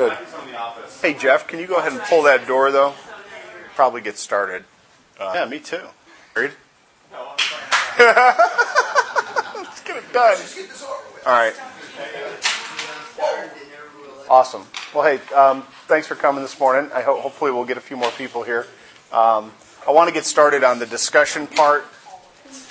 Good. Hey, Jeff, can you go ahead and pull that door, though? Probably get started. Uh, yeah, me too. Married? Let's get it done. All right. Awesome. Well, hey, um, thanks for coming this morning. I hope hopefully we'll get a few more people here. Um, I want to get started on the discussion part.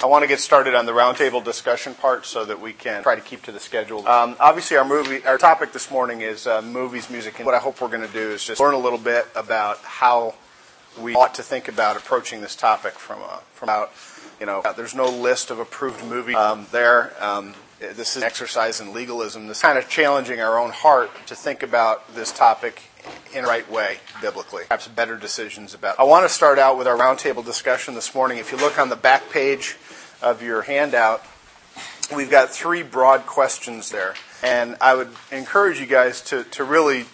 I want to get started on the roundtable discussion part so that we can try to keep to the schedule. Um, obviously, our movie, our topic this morning is uh, movies, music, and what I hope we're going to do is just learn a little bit about how we ought to think about approaching this topic from a, from out. You know, there's no list of approved movies um, there. Um, this is an exercise in legalism. This is kind of challenging our own heart to think about this topic in right way, biblically. Perhaps better decisions about. I want to start out with our roundtable discussion this morning. If you look on the back page of your handout, we've got three broad questions there. And I would encourage you guys to, to really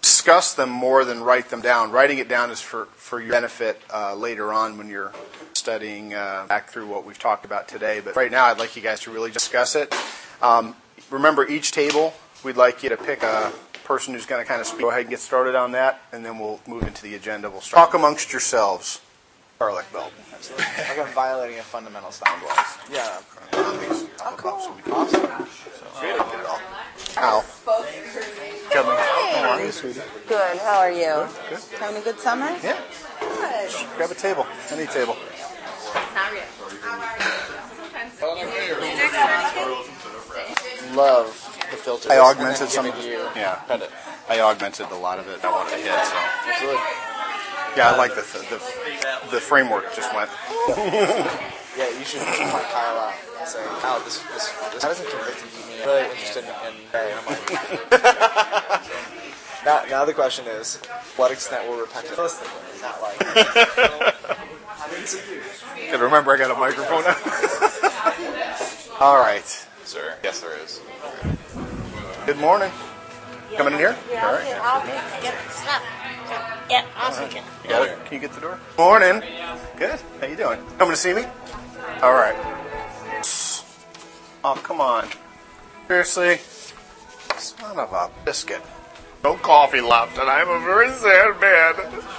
discuss them more than write them down. Writing it down is for, for your benefit uh, later on when you're studying uh, back through what we've talked about today. But right now, I'd like you guys to really discuss it. Um, remember, each table, we'd like you to pick a person who's going to kind of speak. Go ahead and get started on that, and then we'll move into the agenda. We'll start. Talk amongst yourselves. Garlic belt. Absolutely. Like I'm violating a fundamental sound laws. Yeah. Oh, cool. Awesome. Ow. Kevin. How are you, sweetie? Good. How are you? Good. Having a good summer? Yeah. Good. Grab a table. Any table. Not really. Love the filter. I augmented some of of you. Yeah. Credit. I augmented a lot of it. I wanted to hit. So Absolutely. yeah, I like the the, the framework just went. Yeah, you should point Kyle out and say, Kyle, this, this, this doesn't convict me. I'm really interested in, in Bay. And I'm like, now, now the question is, what extent will repentance realistically? Not like, And remember, I got a microphone. All right. Sir. Yes, there is. Good morning. Coming in here? Yeah, All I'll right. get, I'll get, get stuff. Yeah, awesome. Jen. You got it? Can you get the door? Morning. Good. How you doing? Coming to see me? All right. Oh, come on. Seriously? Son of a biscuit. No coffee left, and I'm a very sad man. No.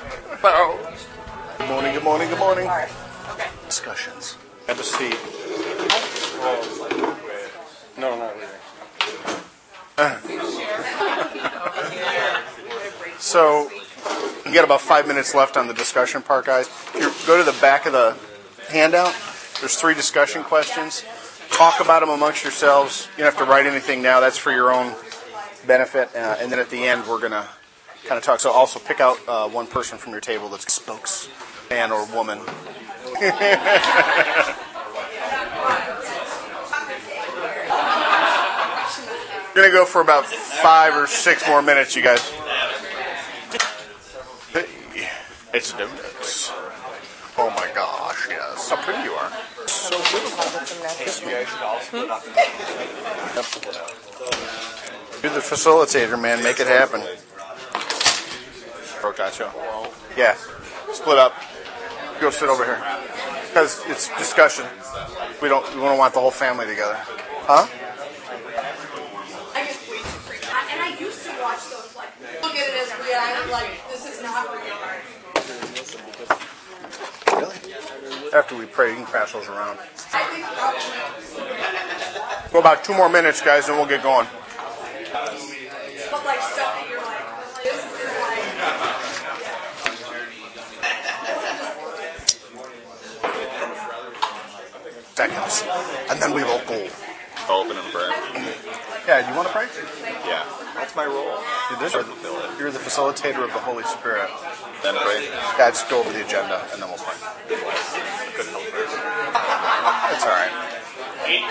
Oh. Good morning, good morning, good morning. Okay. Discussions. Have a seat. No, not leaving. So, you got about five minutes left on the discussion part, guys. Go to the back of the handout, there's three discussion questions. Talk about them amongst yourselves. You don't have to write anything now. That's for your own benefit. Uh, and then at the end, we're to kind of talk. So also pick out uh, one person from your table that's spokesman or woman. We're going to go for about five or six more minutes, you guys. It's donuts. Oh my gosh, yes. How pretty you are. So beautiful. You're the facilitator, man. Make it happen. Procaccio. Yeah. Split up. Go sit over here. Because it's discussion. We don't we don't want the whole family together. Huh? I just way too freaked out. And I used to watch those, like, look at it as real. I'm like, this is not real. Really? After we pray, you can pass those around. I think um, Go about two more minutes, guys, and we'll get going. but like stuff that you're like, this is like, Seconds. And then we will go. Open and prayer. Yeah, you want to pray? Yeah. That's my role? You did. Fulfill it. You're the facilitator of the Holy Spirit. Then pray. Yeah, just go over the agenda and then we'll pray. It's all right. 8.30,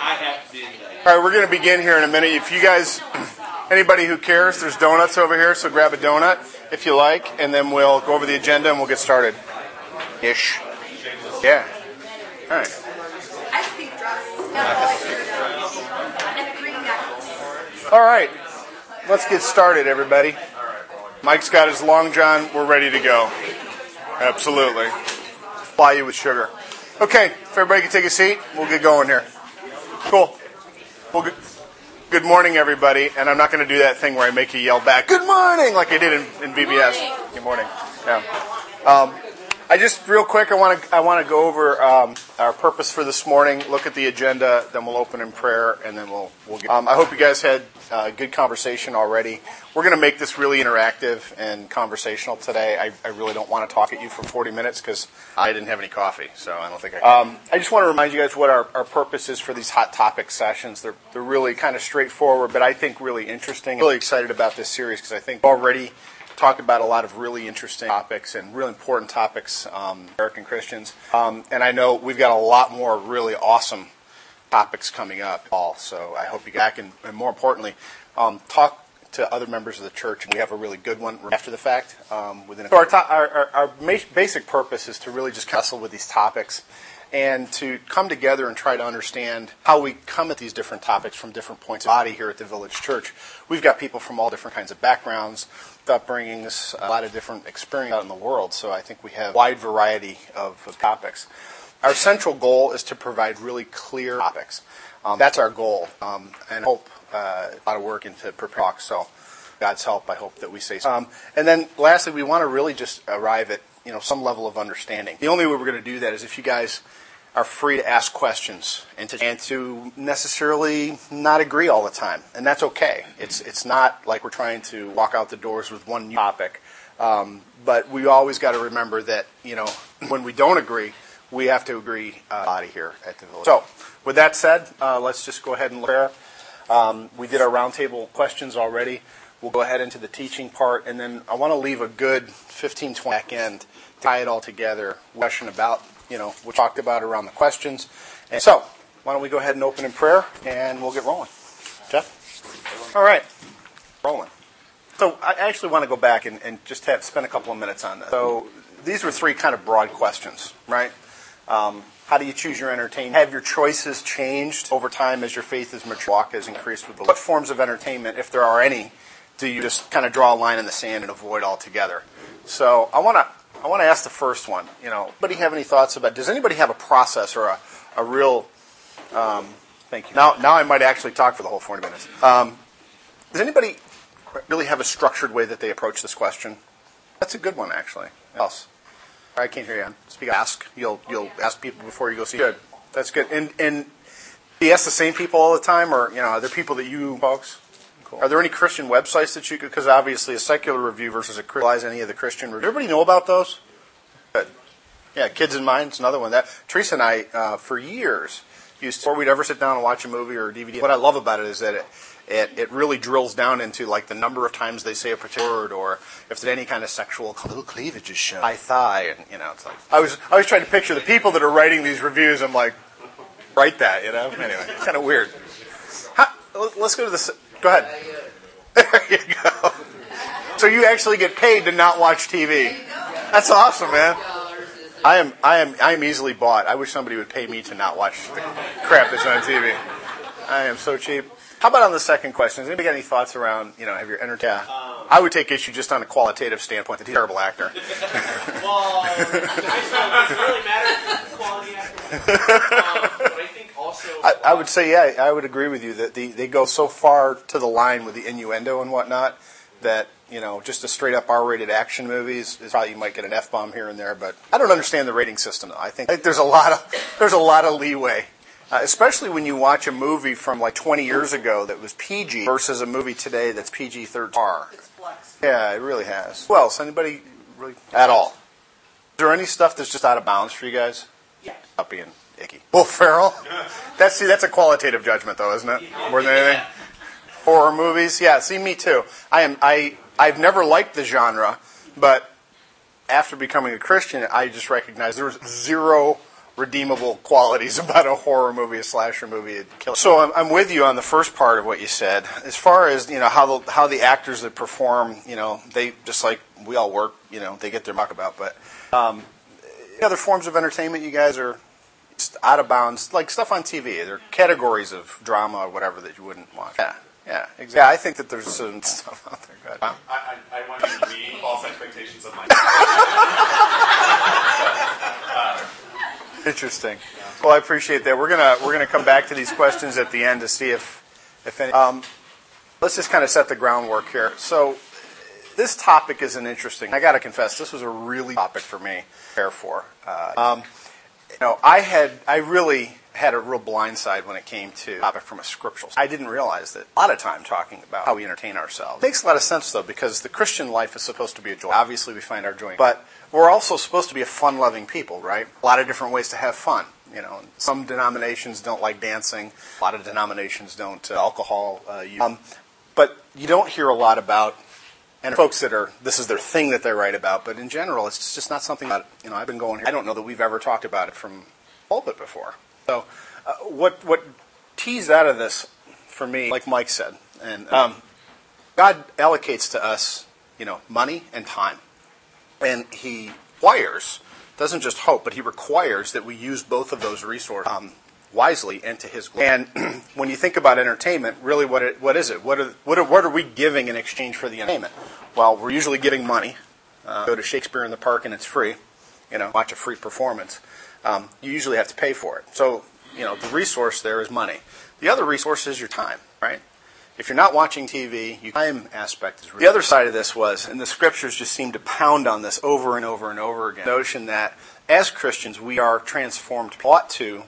I have midnight. All right, we're going to begin here in a minute. If you guys, anybody who cares, there's donuts over here, so grab a donut if you like, and then we'll go over the agenda and we'll get started. Ish. Yeah. All right. I have a pink dress. Yeah, I like her. And a green necklace. All right. Let's get started, everybody. Mike's got his long john. We're ready to go. Absolutely. Fly you with sugar. Okay, if everybody can take a seat, we'll get going here. Cool. We'll get, Good morning, everybody. And I'm not going to do that thing where I make you yell back, "Good morning," like I did in, in VBS. Good morning. Yeah. Um, I just real quick, I want to I want to go over um, our purpose for this morning. Look at the agenda, then we'll open in prayer, and then we'll we'll. Get, um, I hope you guys had a good conversation already. We're going to make this really interactive and conversational today. I, I really don't want to talk at you for 40 minutes because I didn't have any coffee, so I don't think I. Um, I just want to remind you guys what our, our purpose is for these hot topic sessions. They're they're really kind of straightforward, but I think really interesting. I'm really excited about this series because I think already talked about a lot of really interesting topics and really important topics, um, American Christians. Um, and I know we've got a lot more really awesome topics coming up. All so I hope you back and, and more importantly, um, talk to other members of the church. And we have a really good one after the fact. Um, within so our, to- our, our, our basic purpose is to really just wrestle with these topics and to come together and try to understand how we come at these different topics from different points of body here at the Village Church. We've got people from all different kinds of backgrounds, upbringings, a lot of different experience out in the world. So I think we have a wide variety of, topics. Our central goal is to provide really clear topics. Um, that's our goal, um, and I hope uh, a lot of work into prepare talk. So, God's help, I hope that we say. Um, and then, lastly, we want to really just arrive at you know some level of understanding. The only way we're going to do that is if you guys are free to ask questions and to, and to necessarily not agree all the time, and that's okay. It's it's not like we're trying to walk out the doors with one topic, um, but we always got to remember that you know when we don't agree, we have to agree uh, body here at the village. So, with that said, uh, let's just go ahead and prayer. Um, we did our roundtable questions already. We'll go ahead into the teaching part, and then I want to leave a good 15, 20 back end to tie it all together. Question about you know, we talked about around the questions. And so, why don't we go ahead and open in prayer and we'll get rolling. Jeff? All right. Rolling. So, I actually want to go back and, and just have spend a couple of minutes on this. So, these were three kind of broad questions, right? Um, how do you choose your entertainment? Have your choices changed over time as your faith has matured, walk has increased with the What forms of entertainment, if there are any, do you just kind of draw a line in the sand and avoid altogether? So I want to I want to ask the first one. You know, anybody have any thoughts about? Does anybody have a process or a, a real? Um, thank you. Now, now I might actually talk for the whole forty minutes. Um, does anybody really have a structured way that they approach this question? That's a good one, actually. Else, I can't hear you. Speak. Ask. You'll you'll ask people before you go see. Good. That's good. And and do you ask the same people all the time, or you know, are there people that you folks? Cool. Are there any Christian websites that you could, because obviously a secular review versus a Christian, any of the Christian reviews? Everybody know about those? Good. Yeah, Kids in Mind is another one. That Teresa and I, uh, for years, used to, before we'd ever sit down and watch a movie or a DVD. What I love about it is that it, it, it really drills down into like the number of times they say a particular word, or if there's any kind of sexual little cleavage is shown, high thigh, and you know, it's like I was I was trying to picture the people that are writing these reviews. I'm like, write that, you know. Anyway, kind of weird. How, let's go to the. Go ahead. There you go. So you actually get paid to not watch TV. That's awesome, man. I am, I am, I am easily bought. I wish somebody would pay me to not watch the crap that's on TV. I am so cheap. How about on the second question? Has anybody got any thoughts around, you know, have your entertained? Yeah. I would take issue just on a qualitative standpoint that he's a terrible actor. well, I it really matter quality actor. Um, but I think also. I, I, would say, yeah, I would agree with you that the, they go so far to the line with the innuendo and whatnot that you know just a straight up R-rated action movies is probably you might get an F bomb here and there, but I don't understand the rating system. Though. I think, I think there's a lot of there's a lot of leeway. Uh, especially when you watch a movie from like 20 years ago that was PG versus a movie today that's PG 13 R. Yeah, it really has. Who else? Anybody really at all? Is there any stuff that's just out of bounds for you guys? Yeah. Not being icky. Will Ferrell? That's see, that's a qualitative judgment, though, isn't it? More than anything. Horror movies, yeah. See, me too. I am. I I've never liked the genre, but after becoming a Christian, I just recognized there was zero redeemable qualities about a horror movie, a slasher movie. So I'm, I'm, with you on the first part of what you said. As far as you know, how the how the actors that perform, you know, they just like we all work, you know, they get their muck about. But um, other forms of entertainment, you guys are out of bounds, like stuff on TV. There are categories of drama or whatever that you wouldn't watch. Yeah. Yeah, exactly. Yeah, I think that there's some stuff out there. Go I, I, I want you to meet false expectations of my. uh, Interesting. Well, I appreciate that. We're gonna we're gonna come back to these questions at the end to see if if any. Um, let's just kind of set the groundwork here. So, this topic is an interesting. I got to confess, this was a really topic for me to prepare for. Uh, um, you know, I had, I really had a real blind side when it came to topic from a scriptural. I didn't realize that a lot of time talking about how we entertain ourselves. It makes a lot of sense though, because the Christian life is supposed to be a joy. Obviously, we find our joy, but we're also supposed to be a fun-loving people, right? A lot of different ways to have fun. You know, some denominations don't like dancing. A lot of denominations don't uh, alcohol uh, use. Um, but you don't hear a lot about and folks that are this is their thing that they write about. But in general, it's just not something that you know. I've been going here. I don't know that we've ever talked about it from pulpit before. So, uh, what what teased out of this for me, like Mike said, and um, God allocates to us, you know, money and time, and He requires doesn't just hope, but He requires that we use both of those resources. Um, wisely and to his glory. And when you think about entertainment, really what it, what is it? What are, what are, what are we giving in exchange for the entertainment? Well, we're usually giving money. Uh, go to Shakespeare in the Park and it's free. You know, watch a free performance. Um, you usually have to pay for it. So, you know, the resource there is money. The other resource is your time, right? If you're not watching TV, your time aspect is really. The other side of this was, and the scriptures just seem to pound on this over and over and over again, the notion that as Christians we are transformed, ought to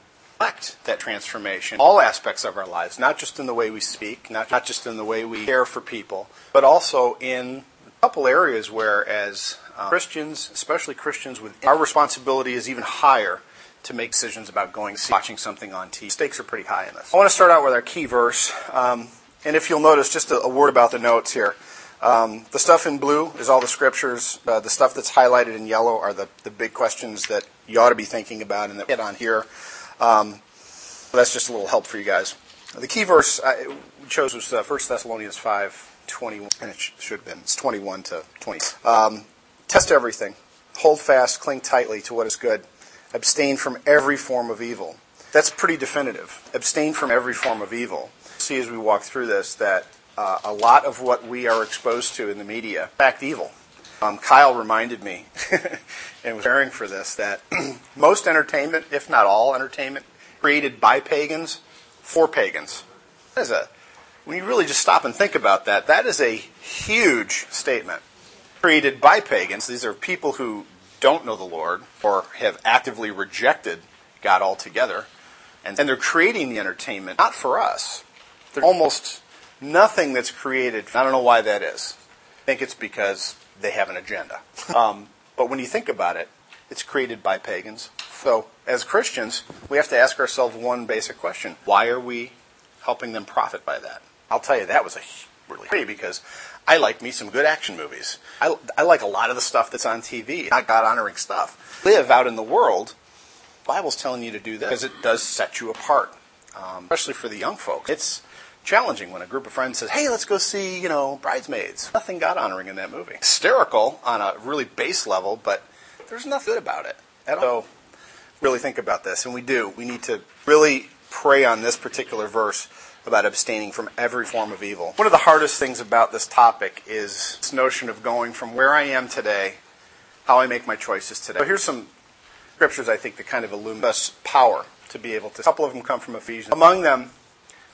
reflect that transformation all aspects of our lives, not just in the way we speak, not, not just in the way we care for people, but also in couple areas where, as uh, Christians, especially Christians, with our responsibility is even higher to make decisions about going see, watching something on TV. Stakes are pretty high in this. I want to start out with our key verse, um, and if you'll notice, just a, a word about the notes here. Um, the stuff in blue is all the scriptures. Uh, the stuff that's highlighted in yellow are the, the big questions that you ought to be thinking about and that get on here. Um, that's just a little help for you guys. The key verse I chose was uh, 1 Thessalonians 5, 21, and it should have been. It's 21 to 20. Um, test everything. Hold fast, cling tightly to what is good. Abstain from every form of evil. That's pretty definitive. Abstain from every form of evil. See as we walk through this that uh, a lot of what we are exposed to in the media, in fact, evil. Um, Kyle reminded me, and was preparing for this, that most entertainment, if not all entertainment, created by pagans for pagans. That is a, when you really just stop and think about that, that is a huge statement. Created by pagans, these are people who don't know the Lord or have actively rejected God altogether, and, and they're creating the entertainment not for us. There's almost nothing that's created. I don't know why that is. I think it's because they have an agenda. Um, but when you think about it, it's created by pagans. So, as Christians, we have to ask ourselves one basic question why are we helping them profit by that? I'll tell you, that was a really funny because I like me some good action movies. I, I like a lot of the stuff that's on TV, not God honoring stuff. Live out in the world. The Bible's telling you to do that because it does set you apart, um, especially for the young folks. It's challenging when a group of friends says, "Hey, let's go see, you know, Bridesmaids." Nothing God honoring in that movie. Hysterical on a really base level, but there's nothing good about it at all. So, really think about this, and we do. We need to really pray on this particular verse about abstaining from every form of evil. One of the hardest things about this topic is this notion of going from where I am today, how I make my choices today. So here's some scriptures I think that kind of illuminate us power to be able to. A couple of them come from Ephesians. Among them,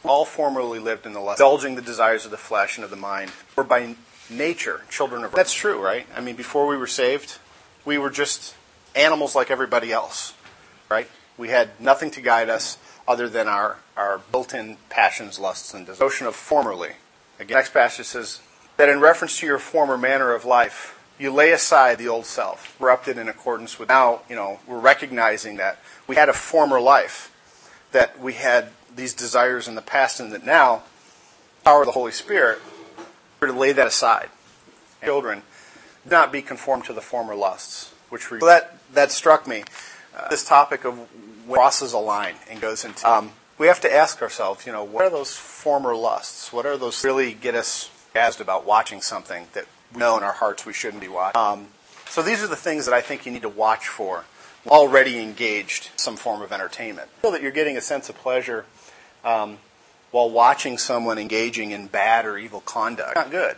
all formerly lived in the lust, indulging the desires of the flesh and of the mind, were by nature children of. That's true, right? I mean, before we were saved, we were just animals like everybody else, right? We had nothing to guide us other than our, our built-in passions, lusts, and desires. Notion of formerly. Again, next passage says that in reference to your former manner of life, you lay aside the old self, corrupted in accordance with. Now, you know, we're recognizing that we had a former life, that we had these desires in the past, and that now, power of the Holy Spirit, we're to lay that aside. Children, not be conformed to the former lusts, which were. So that that struck me. Uh, this topic of crosses a line and goes into. Um, we have to ask ourselves, you know, what are those former lusts? What are those really get us jazzed about watching something that we know in our hearts we shouldn't be watching? Um, so these are the things that I think you need to watch for. Already engaged in some form of entertainment. Feel that you're getting a sense of pleasure um, while watching someone engaging in bad or evil conduct. Not good.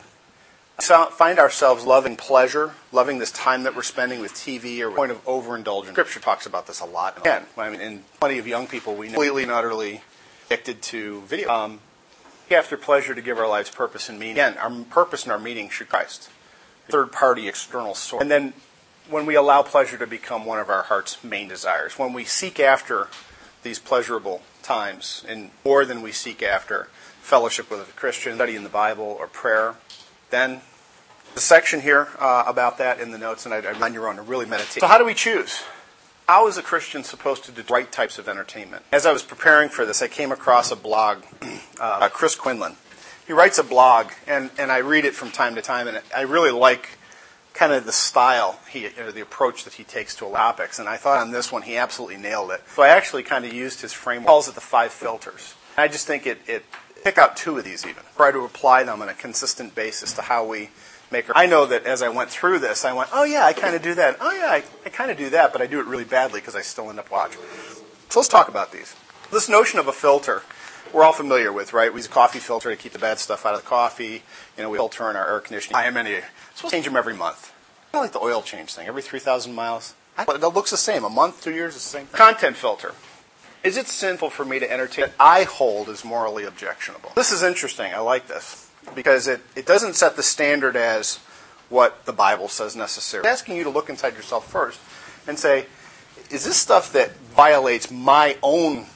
Find ourselves loving pleasure, loving this time that we're spending with TV or point of overindulgence. Scripture talks about this a lot. Again, I mean, in plenty of young people we know completely and utterly addicted to video. Um, after pleasure to give our lives purpose and meaning. Again, our purpose and our meaning should Christ. Third party external source. And then when we allow pleasure to become one of our heart's main desires, when we seek after these pleasurable times and more than we seek after fellowship with a Christian, studying the Bible, or prayer, then the section here uh, about that in the notes, and I, I'm on your to really meditate. So, how do we choose? How is a Christian supposed to do the right types of entertainment? As I was preparing for this, I came across a blog, uh, Chris Quinlan. He writes a blog, and, and I read it from time to time, and I really like kind of the style, he, or the approach that he takes to topics. And I thought on this one, he absolutely nailed it. So I actually kind of used his framework. He calls it the five filters. I just think it, it pick out two of these even. Try to apply them on a consistent basis to how we make our, I know that as I went through this, I went, oh yeah, I kind of do that. Oh yeah, I, I kind of do that, but I do it really badly because I still end up watching. So let's talk about these. This notion of a filter, we're all familiar with, right? We use a coffee filter to keep the bad stuff out of the coffee. You know, we filter in our air conditioning. I am any, to change them every month. Kind of like the oil change thing, every 3,000 miles. It looks the same. A month, two years, it's the same. Content filter. Is it sinful for me to entertain that I hold as morally objectionable? This is interesting. I like this because it, it doesn't set the standard as what the Bible says necessarily. It's asking you to look inside yourself first and say, is this stuff that violates my own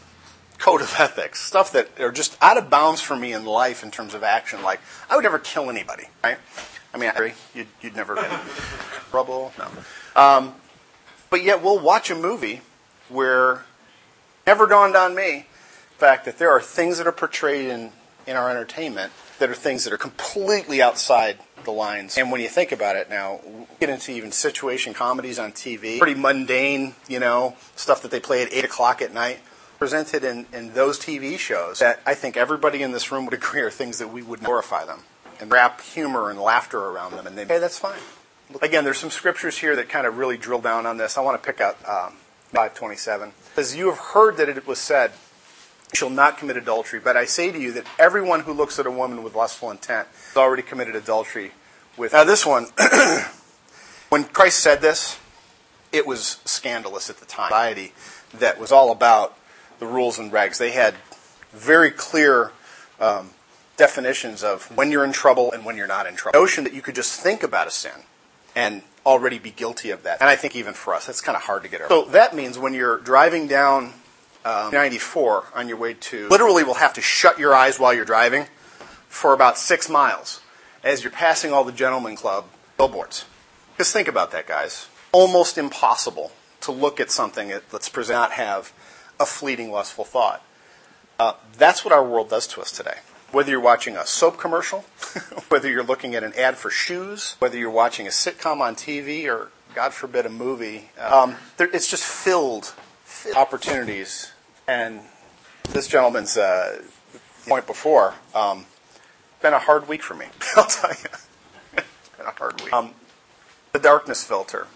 code of ethics? Stuff that are just out of bounds for me in life in terms of action. Like, I would never kill anybody, right? I mean, I agree. You'd, you'd never trouble. No. Um, but yet we'll watch a movie where never dawned on me the fact that there are things that are portrayed in, in our entertainment that are things that are completely outside the lines. And when you think about it now, get into even situation comedies on TV, pretty mundane, you know, stuff that they play at 8 o'clock at night, presented in, in those TV shows that I think everybody in this room would agree are things that we would glorify them and wrap humor and laughter around them. And they, hey, that's fine. Again, there's some scriptures here that kind of really drill down on this. I want to pick out um, 527. As you have heard that it was said, you shall not commit adultery. But I say to you that everyone who looks at a woman with lustful intent has already committed adultery with. Now, this one, when Christ said this, it was scandalous at the time. Society that was all about the rules and regs. They had very clear um, definitions of when you're in trouble and when you're not in trouble. The notion that you could just think about a sin and already be guilty of that. And I think even for us, that's kind of hard to get over. So that means when you're driving down um, 94 on your way to, literally will have to shut your eyes while you're driving for about six miles as you're passing all the gentleman club billboards. Just think about that, guys. Almost impossible to look at something that's present not have a fleeting lustful thought. Uh, that's what our world does to us today. Whether you're watching a soap commercial, whether you're looking at an ad for shoes, whether you're watching a sitcom on TV, or God forbid a movie, um, there, it's just filled, filled opportunities. And this gentleman's uh, point before, um, been a hard week for me. I'll tell you, it's been a hard week. Um, the darkness filter.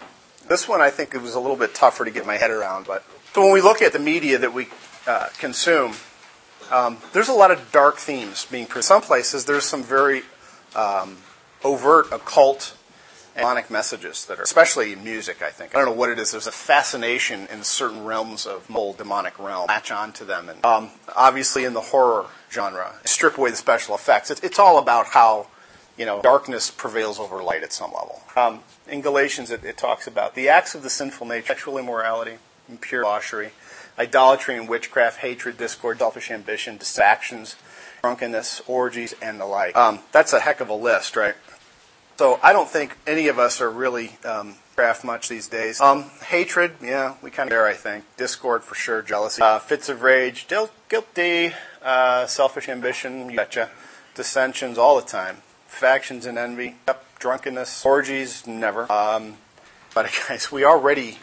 This one I think it was a little bit tougher to get my head around, but so when we look at the media that we uh, consume, um, there's a lot of dark themes being presented. Some places there's some very um, overt occult and demonic messages that are, especially in music. I think I don't know what it is. There's a fascination in certain realms of old demonic realm. Latch on to them, and um, obviously in the horror genre, strip away the special effects. It's, it's all about how you know darkness prevails over light at some level. Um, in Galatians, it, it talks about the acts of the sinful nature, sexual immorality, impure debauchery idolatry and witchcraft, hatred, discord, selfish ambition, distractions, drunkenness, orgies, and the like. Um, that's a heck of a list, right? So I don't think any of us are really um, craft much these days. Um, hatred, yeah, we kind of there, I think. Discord for sure, jealousy, uh, fits of rage, guilty, uh, selfish ambition, you betcha. Dissensions all the time. Factions and envy, yep. drunkenness, orgies, never. Um, but guys, we already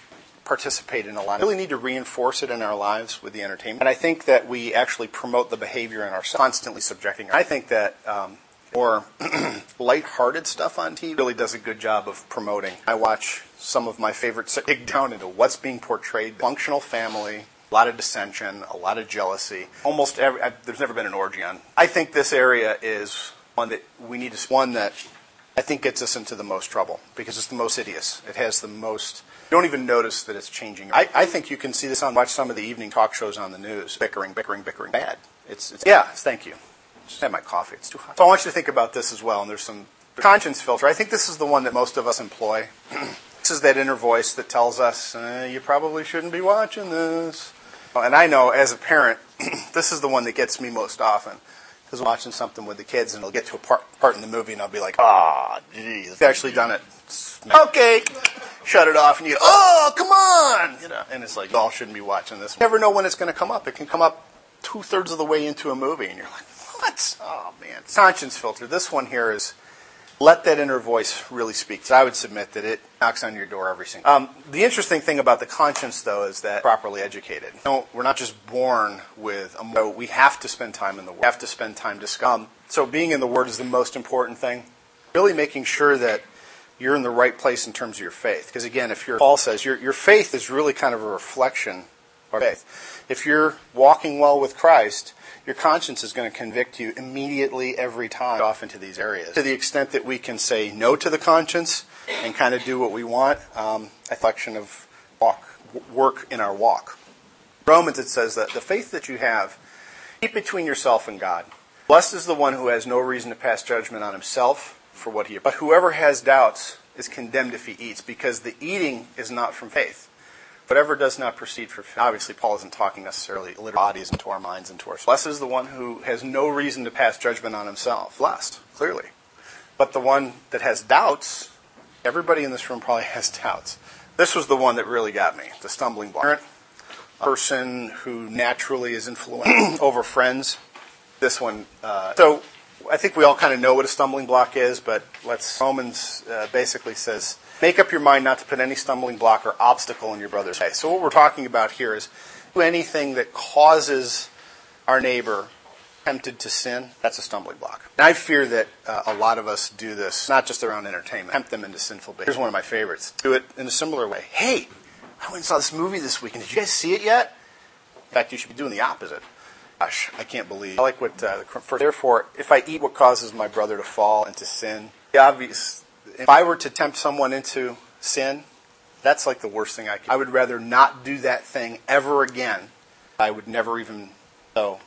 participate in a lot. We really need to reinforce it in our lives with the entertainment. And I think that we actually promote the behavior in ourselves, constantly subjecting. I think that um, more light-hearted stuff on TV really does a good job of promoting. I watch some of my favorites dig down into what's being portrayed: functional family, a lot of dissension, a lot of jealousy. Almost every I, there's never been an orgy on. I think this area is one that we need to one that I think gets us into the most trouble because it's the most hideous. It has the most you don't even notice that it's changing. I, I think you can see this on watch some of the evening talk shows on the news. Bickering, bickering, bickering. Bad. It's, it's yeah. Thank you. Just have my coffee. It's too hot. So I want you to think about this as well. And there's some conscience filter. I think this is the one that most of us employ. this is that inner voice that tells us eh, you probably shouldn't be watching this. And I know as a parent, this is the one that gets me most often. Because I'm watching something with the kids and it'll get to a part, part in the movie and I'll be like, ah, geez. I've actually done it. Okay. Shut it off and you, oh, come on. You know, and it's like, y'all shouldn't be watching this. You never know when it's going to come up. It can come up two thirds of the way into a movie and you're like, what? Oh, man. Conscience filter. This one here is let that inner voice really speak. So I would submit that it knocks on your door every single. Um, the interesting thing about the conscience, though, is that properly educated. No, we're not just born with. A, so we have to spend time in the Word. We have to spend time discussing. Um, so being in the Word is the most important thing. Really making sure that you're in the right place in terms of your faith. Because again, if you're Paul says your your faith is really kind of a reflection of faith. If you're walking well with Christ, your conscience is going to convict you immediately every time off into these areas. To the extent that we can say no to the conscience and kind of do what we want, um, a reflection of walk, work in our walk. Romans it says that the faith that you have, keep between yourself and God. Blessed is the one who has no reason to pass judgment on himself for what he. But whoever has doubts is condemned if he eats, because the eating is not from faith. Whatever does not proceed from faith. Obviously, Paul isn't talking necessarily literal bodies into our minds into our. Blessed is the one who has no reason to pass judgment on himself. Blessed, clearly. But the one that has doubts, everybody in this room probably has doubts. This was the one that really got me, the stumbling block. A person who naturally is influenced over friends. This one. Uh, so I think we all kind of know what a stumbling block is, but let's. Romans uh, basically says, make up your mind not to put any stumbling block or obstacle in your brother's way. So what we're talking about here is do anything that causes our neighbor tempted to sin. That's a stumbling block. And I fear that uh, a lot of us do this, not just around entertainment, tempt them into sinful behavior. Here's one of my favorites. Do it in a similar way. Hey, I went and saw this movie this weekend. Did you guys see it yet? In fact, you should be doing the opposite. Gosh, I can't believe. I like what. Uh, for, therefore, if I eat what causes my brother to fall into sin, the obvious. If I were to tempt someone into sin, that's like the worst thing I could. I would rather not do that thing ever again. I would never even. So,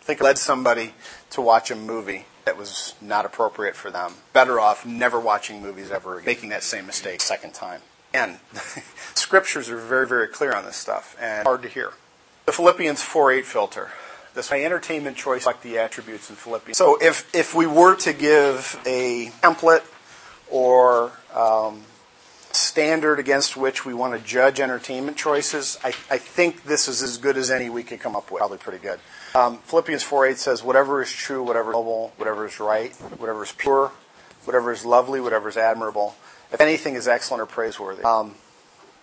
think I led somebody to watch a movie that was not appropriate for them. Better off never watching movies ever again, making that same mistake second time. And scriptures are very, very clear on this stuff and hard to hear. The Philippians 4:8 filter. This my entertainment choice like the attributes in Philippians. So if if we were to give a template or um, standard against which we want to judge entertainment choices, I, I think this is as good as any we could come up with. Probably pretty good. Um, Philippians 4:8 says, "Whatever is true, whatever is noble, whatever is right, whatever is pure, whatever is lovely, whatever is admirable, if anything is excellent or praiseworthy." Um,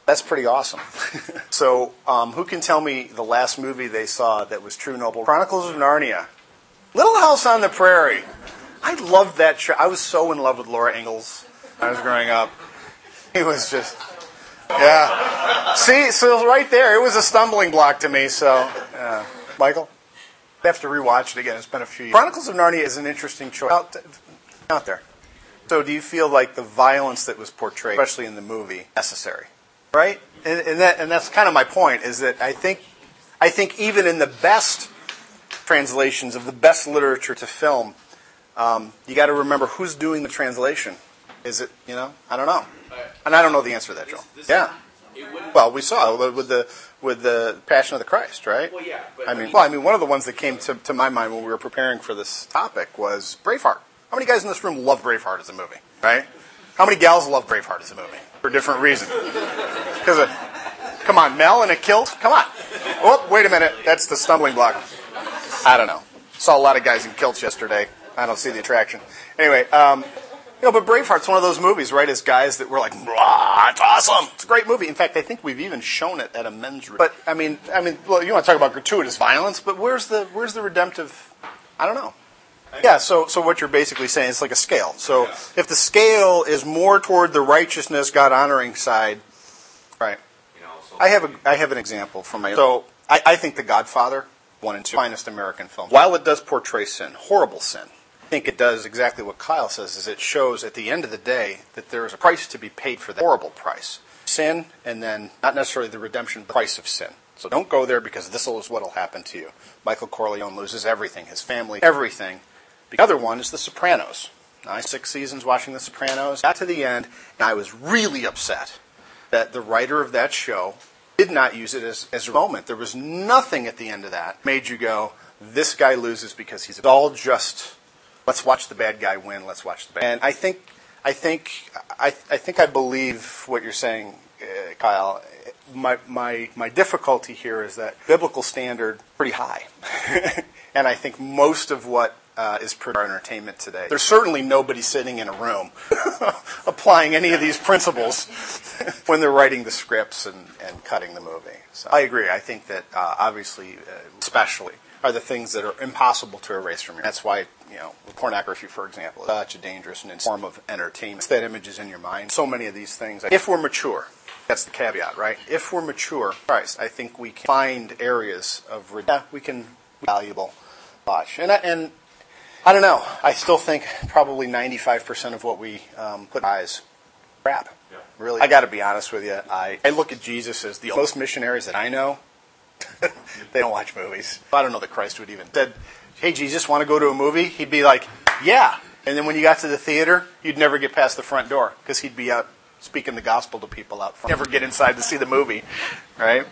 that's pretty awesome. so, um, who can tell me the last movie they saw that was true noble? Chronicles of Narnia. Little House on the Prairie. I loved that show. I was so in love with Laura Ingalls when I was growing up. It was just, yeah. See, so right there, it was a stumbling block to me. So, uh, Michael, I have to rewatch it again. It's been a few years. Chronicles of Narnia is an interesting choice out, out there. So, do you feel like the violence that was portrayed, especially in the movie, necessary? Right? And, and, that, and that's kind of my point. Is that I think, I think even in the best translations of the best literature to film, um, you got to remember who's doing the translation. Is it you know? I don't know, and I don't know the answer to that, Joel. Yeah. Well, we saw with the with the Passion of the Christ, right? Well, yeah, I mean, well, I mean, one of the ones that came to, to my mind when we were preparing for this topic was Braveheart. How many guys in this room love Braveheart as a movie, right? How many gals love Braveheart as a movie for different reasons? Because, come on, Mel in a kilt? Come on. Oh, wait a minute. That's the stumbling block. I don't know. Saw a lot of guys in kilts yesterday. I don't see the attraction. Anyway, um, you know, but Braveheart's one of those movies, right? As guys that were like, "Wow, it's awesome! It's a great movie." In fact, I think we've even shown it at a men's. Re- but I mean, I mean, well, you want to talk about gratuitous violence, but where's the where's the redemptive? I don't know. Yeah, so so what you're basically saying is like a scale. So if the scale is more toward the righteousness, God honoring side, right? You know, so I have a I have an example from my. So I, I think The Godfather, one and two, finest American film. While it does portray sin, horrible sin, I think it does exactly what Kyle says. Is it shows at the end of the day that there is a price to be paid for that horrible price, sin, and then not necessarily the redemption, but price of sin. So don't go there because this is what will happen to you. Michael Corleone loses everything, his family, everything, The other one is The Sopranos. I six seasons watching The Sopranos. Got to the end, and I was really upset that the writer of that show did not use it as, as a moment. There was nothing at the end of that made you go, this guy loses because he's all just let's watch the bad guy win. Let's watch the bad. And I think, I think, I, I think I believe what you're saying, uh, Kyle. My my my difficulty here is that biblical standard pretty high, and I think most of what uh, is for entertainment today. There's certainly nobody sitting in a room applying any of these principles when they're writing the scripts and, and cutting the movie. So I agree. I think that uh, obviously, uh, especially, are the things that are impossible to erase from you. That's why, you know, pornography, for example, is such a dangerous and form of entertainment. That image is in your mind. So many of these things. If we're mature, that's the caveat, right? If we're mature, Christ, I think we can find areas of yeah, we can valuable watch. And I, and I don't know. I still think probably 95% of what we um, put eyes crap. Really, I got to be honest with you. I, I look at Jesus as the most missionaries that I know. they don't watch movies. I don't know that Christ would even said, "Hey, Jesus, want to go to a movie?" He'd be like, "Yeah." And then when you got to the theater, you'd never get past the front door because he'd be out speaking the gospel to people out front. Never get inside to see the movie, right?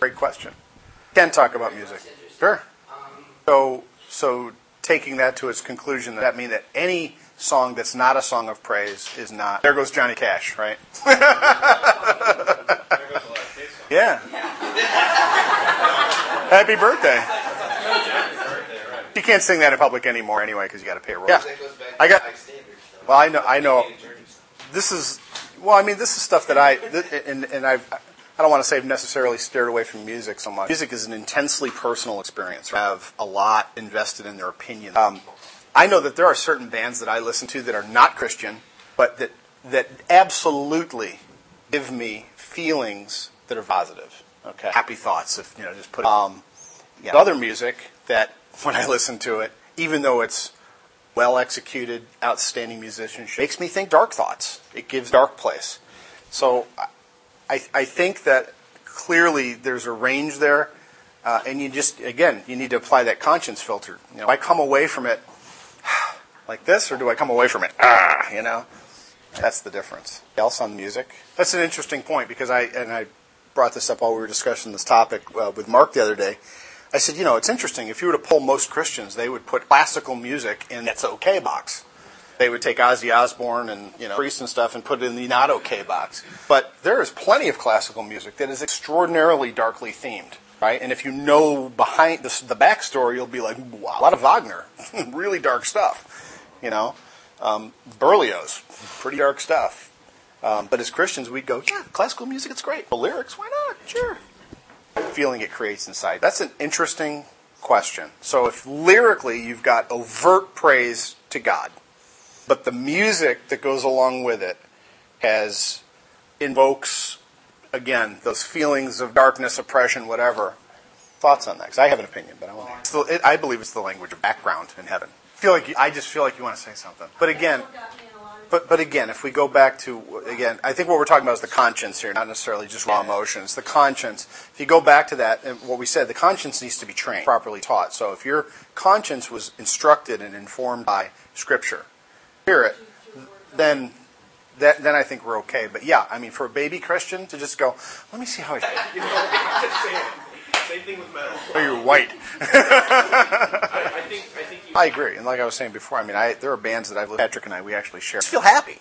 Great question. Can talk about music. Sure. So, so taking that to its conclusion, that mean that any song that's not a song of praise is not. There goes Johnny Cash, right? yeah. Happy birthday. You can't sing that in public anymore anyway because you got to pay a royalty. Yeah. I got. Well, I know. I know. This is. Well, I mean, this is stuff that I and and I've. I don't want to say I've necessarily steered away from music so much. Music is an intensely personal experience. I have a lot invested in their opinion. Um, I know that there are certain bands that I listen to that are not Christian, but that that absolutely give me feelings that are positive. Okay, happy thoughts. If you know, just put um, yeah. other music that when I listen to it, even though it's well executed, outstanding musicianship, makes me think dark thoughts. It gives dark place. So I, I think that clearly there's a range there, uh, and you just again you need to apply that conscience filter. You know, I come away from it like this, or do I come away from it ah? You know, that's the difference. Else on music. That's an interesting point because I and I brought this up while we were discussing this topic uh, with Mark the other day. I said, you know, it's interesting. If you were to poll most Christians, they would put classical music in that's okay box. They would take Ozzy Osbourne and you know Priest and stuff and put it in the not okay box. But there is plenty of classical music that is extraordinarily darkly themed, right? And if you know behind the, the backstory, you'll be like, wow, a lot of Wagner, really dark stuff, you know. Um, Berlioz, pretty dark stuff. Um, but as Christians, we'd go, yeah, classical music, it's great. The lyrics, why not? Sure. Feeling it creates inside. That's an interesting question. So if lyrically you've got overt praise to God, but the music that goes along with it has invokes again those feelings of darkness, oppression, whatever. Thoughts on that? Because I have an opinion, but I want. To, it, I believe it's the language of background in heaven. I feel like you, I just feel like you want to say something, but again, but but again, if we go back to again, I think what we're talking about is the conscience here, not necessarily just raw emotions. The conscience. If you go back to that, and what we said, the conscience needs to be trained, properly taught. So if your conscience was instructed and informed by Scripture, Spirit, then that, then I think we're okay. But yeah, I mean, for a baby Christian to just go, let me see how I. You know, Same thing with metal. Oh, you're white. I, I think. I think. You, I agree, and like I was saying before, I mean, I, there are bands that I've Patrick and I we actually share. I feel happy.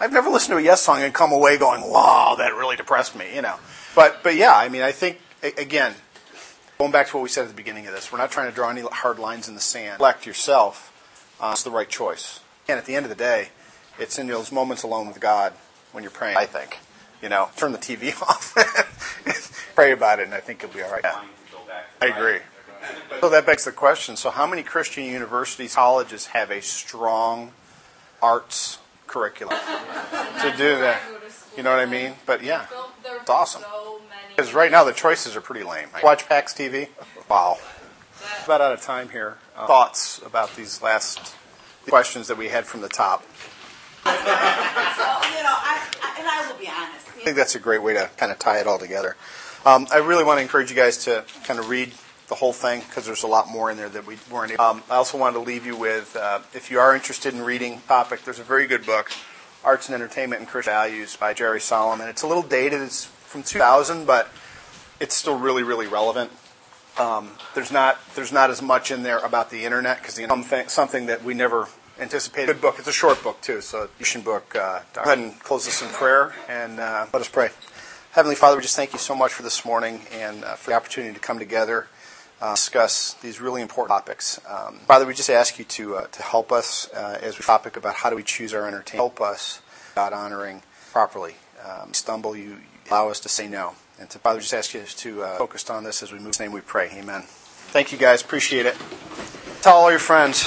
I've never listened to a Yes song and come away going, "Wow, that really depressed me," you know. But but yeah, I mean, I think again, going back to what we said at the beginning of this, we're not trying to draw any hard lines in the sand. Elect yourself. Uh, it's the right choice. And at the end of the day, it's in those moments alone with God when you're praying. I think, you know, turn the TV off, pray about it, and I think you'll be all right. Yeah. I agree. So that begs the question: So, how many Christian universities, colleges have a strong arts curriculum to do that? You know what I mean? But yeah, it's awesome. Because right now the choices are pretty lame. Watch PAX TV. Wow. About out of time here. Uh, thoughts about these last questions that we had from the top. So, you know, I, I, and I will be honest. I think that's a great way to kind of tie it all together. Um, I really want to encourage you guys to kind of read the whole thing because there's a lot more in there that we weren't. able- Um, I also wanted to leave you with, uh, if you are interested in reading topic, there's a very good book, Arts and Entertainment and Christian Values by Jerry Solomon. It's a little dated. It's from 2000, but it's still really, really relevant. Um, there's not there's not as much in there about the internet because the something something that we never anticipated. Good book. It's a short book too, so you should book. Uh, go ahead and close this in prayer and uh, let us pray. Heavenly Father, we just thank you so much for this morning and uh, for the opportunity to come together, uh, discuss these really important topics. Um, Father, we just ask you to uh, to help us uh, as we topic about how do we choose our entertainment. Help us God honoring properly. Um, stumble, you, you allow us to say no. And to Father, just ask you to uh, focus on this as we move. In name we pray. Amen. Thank you guys. Appreciate it. Tell all your friends.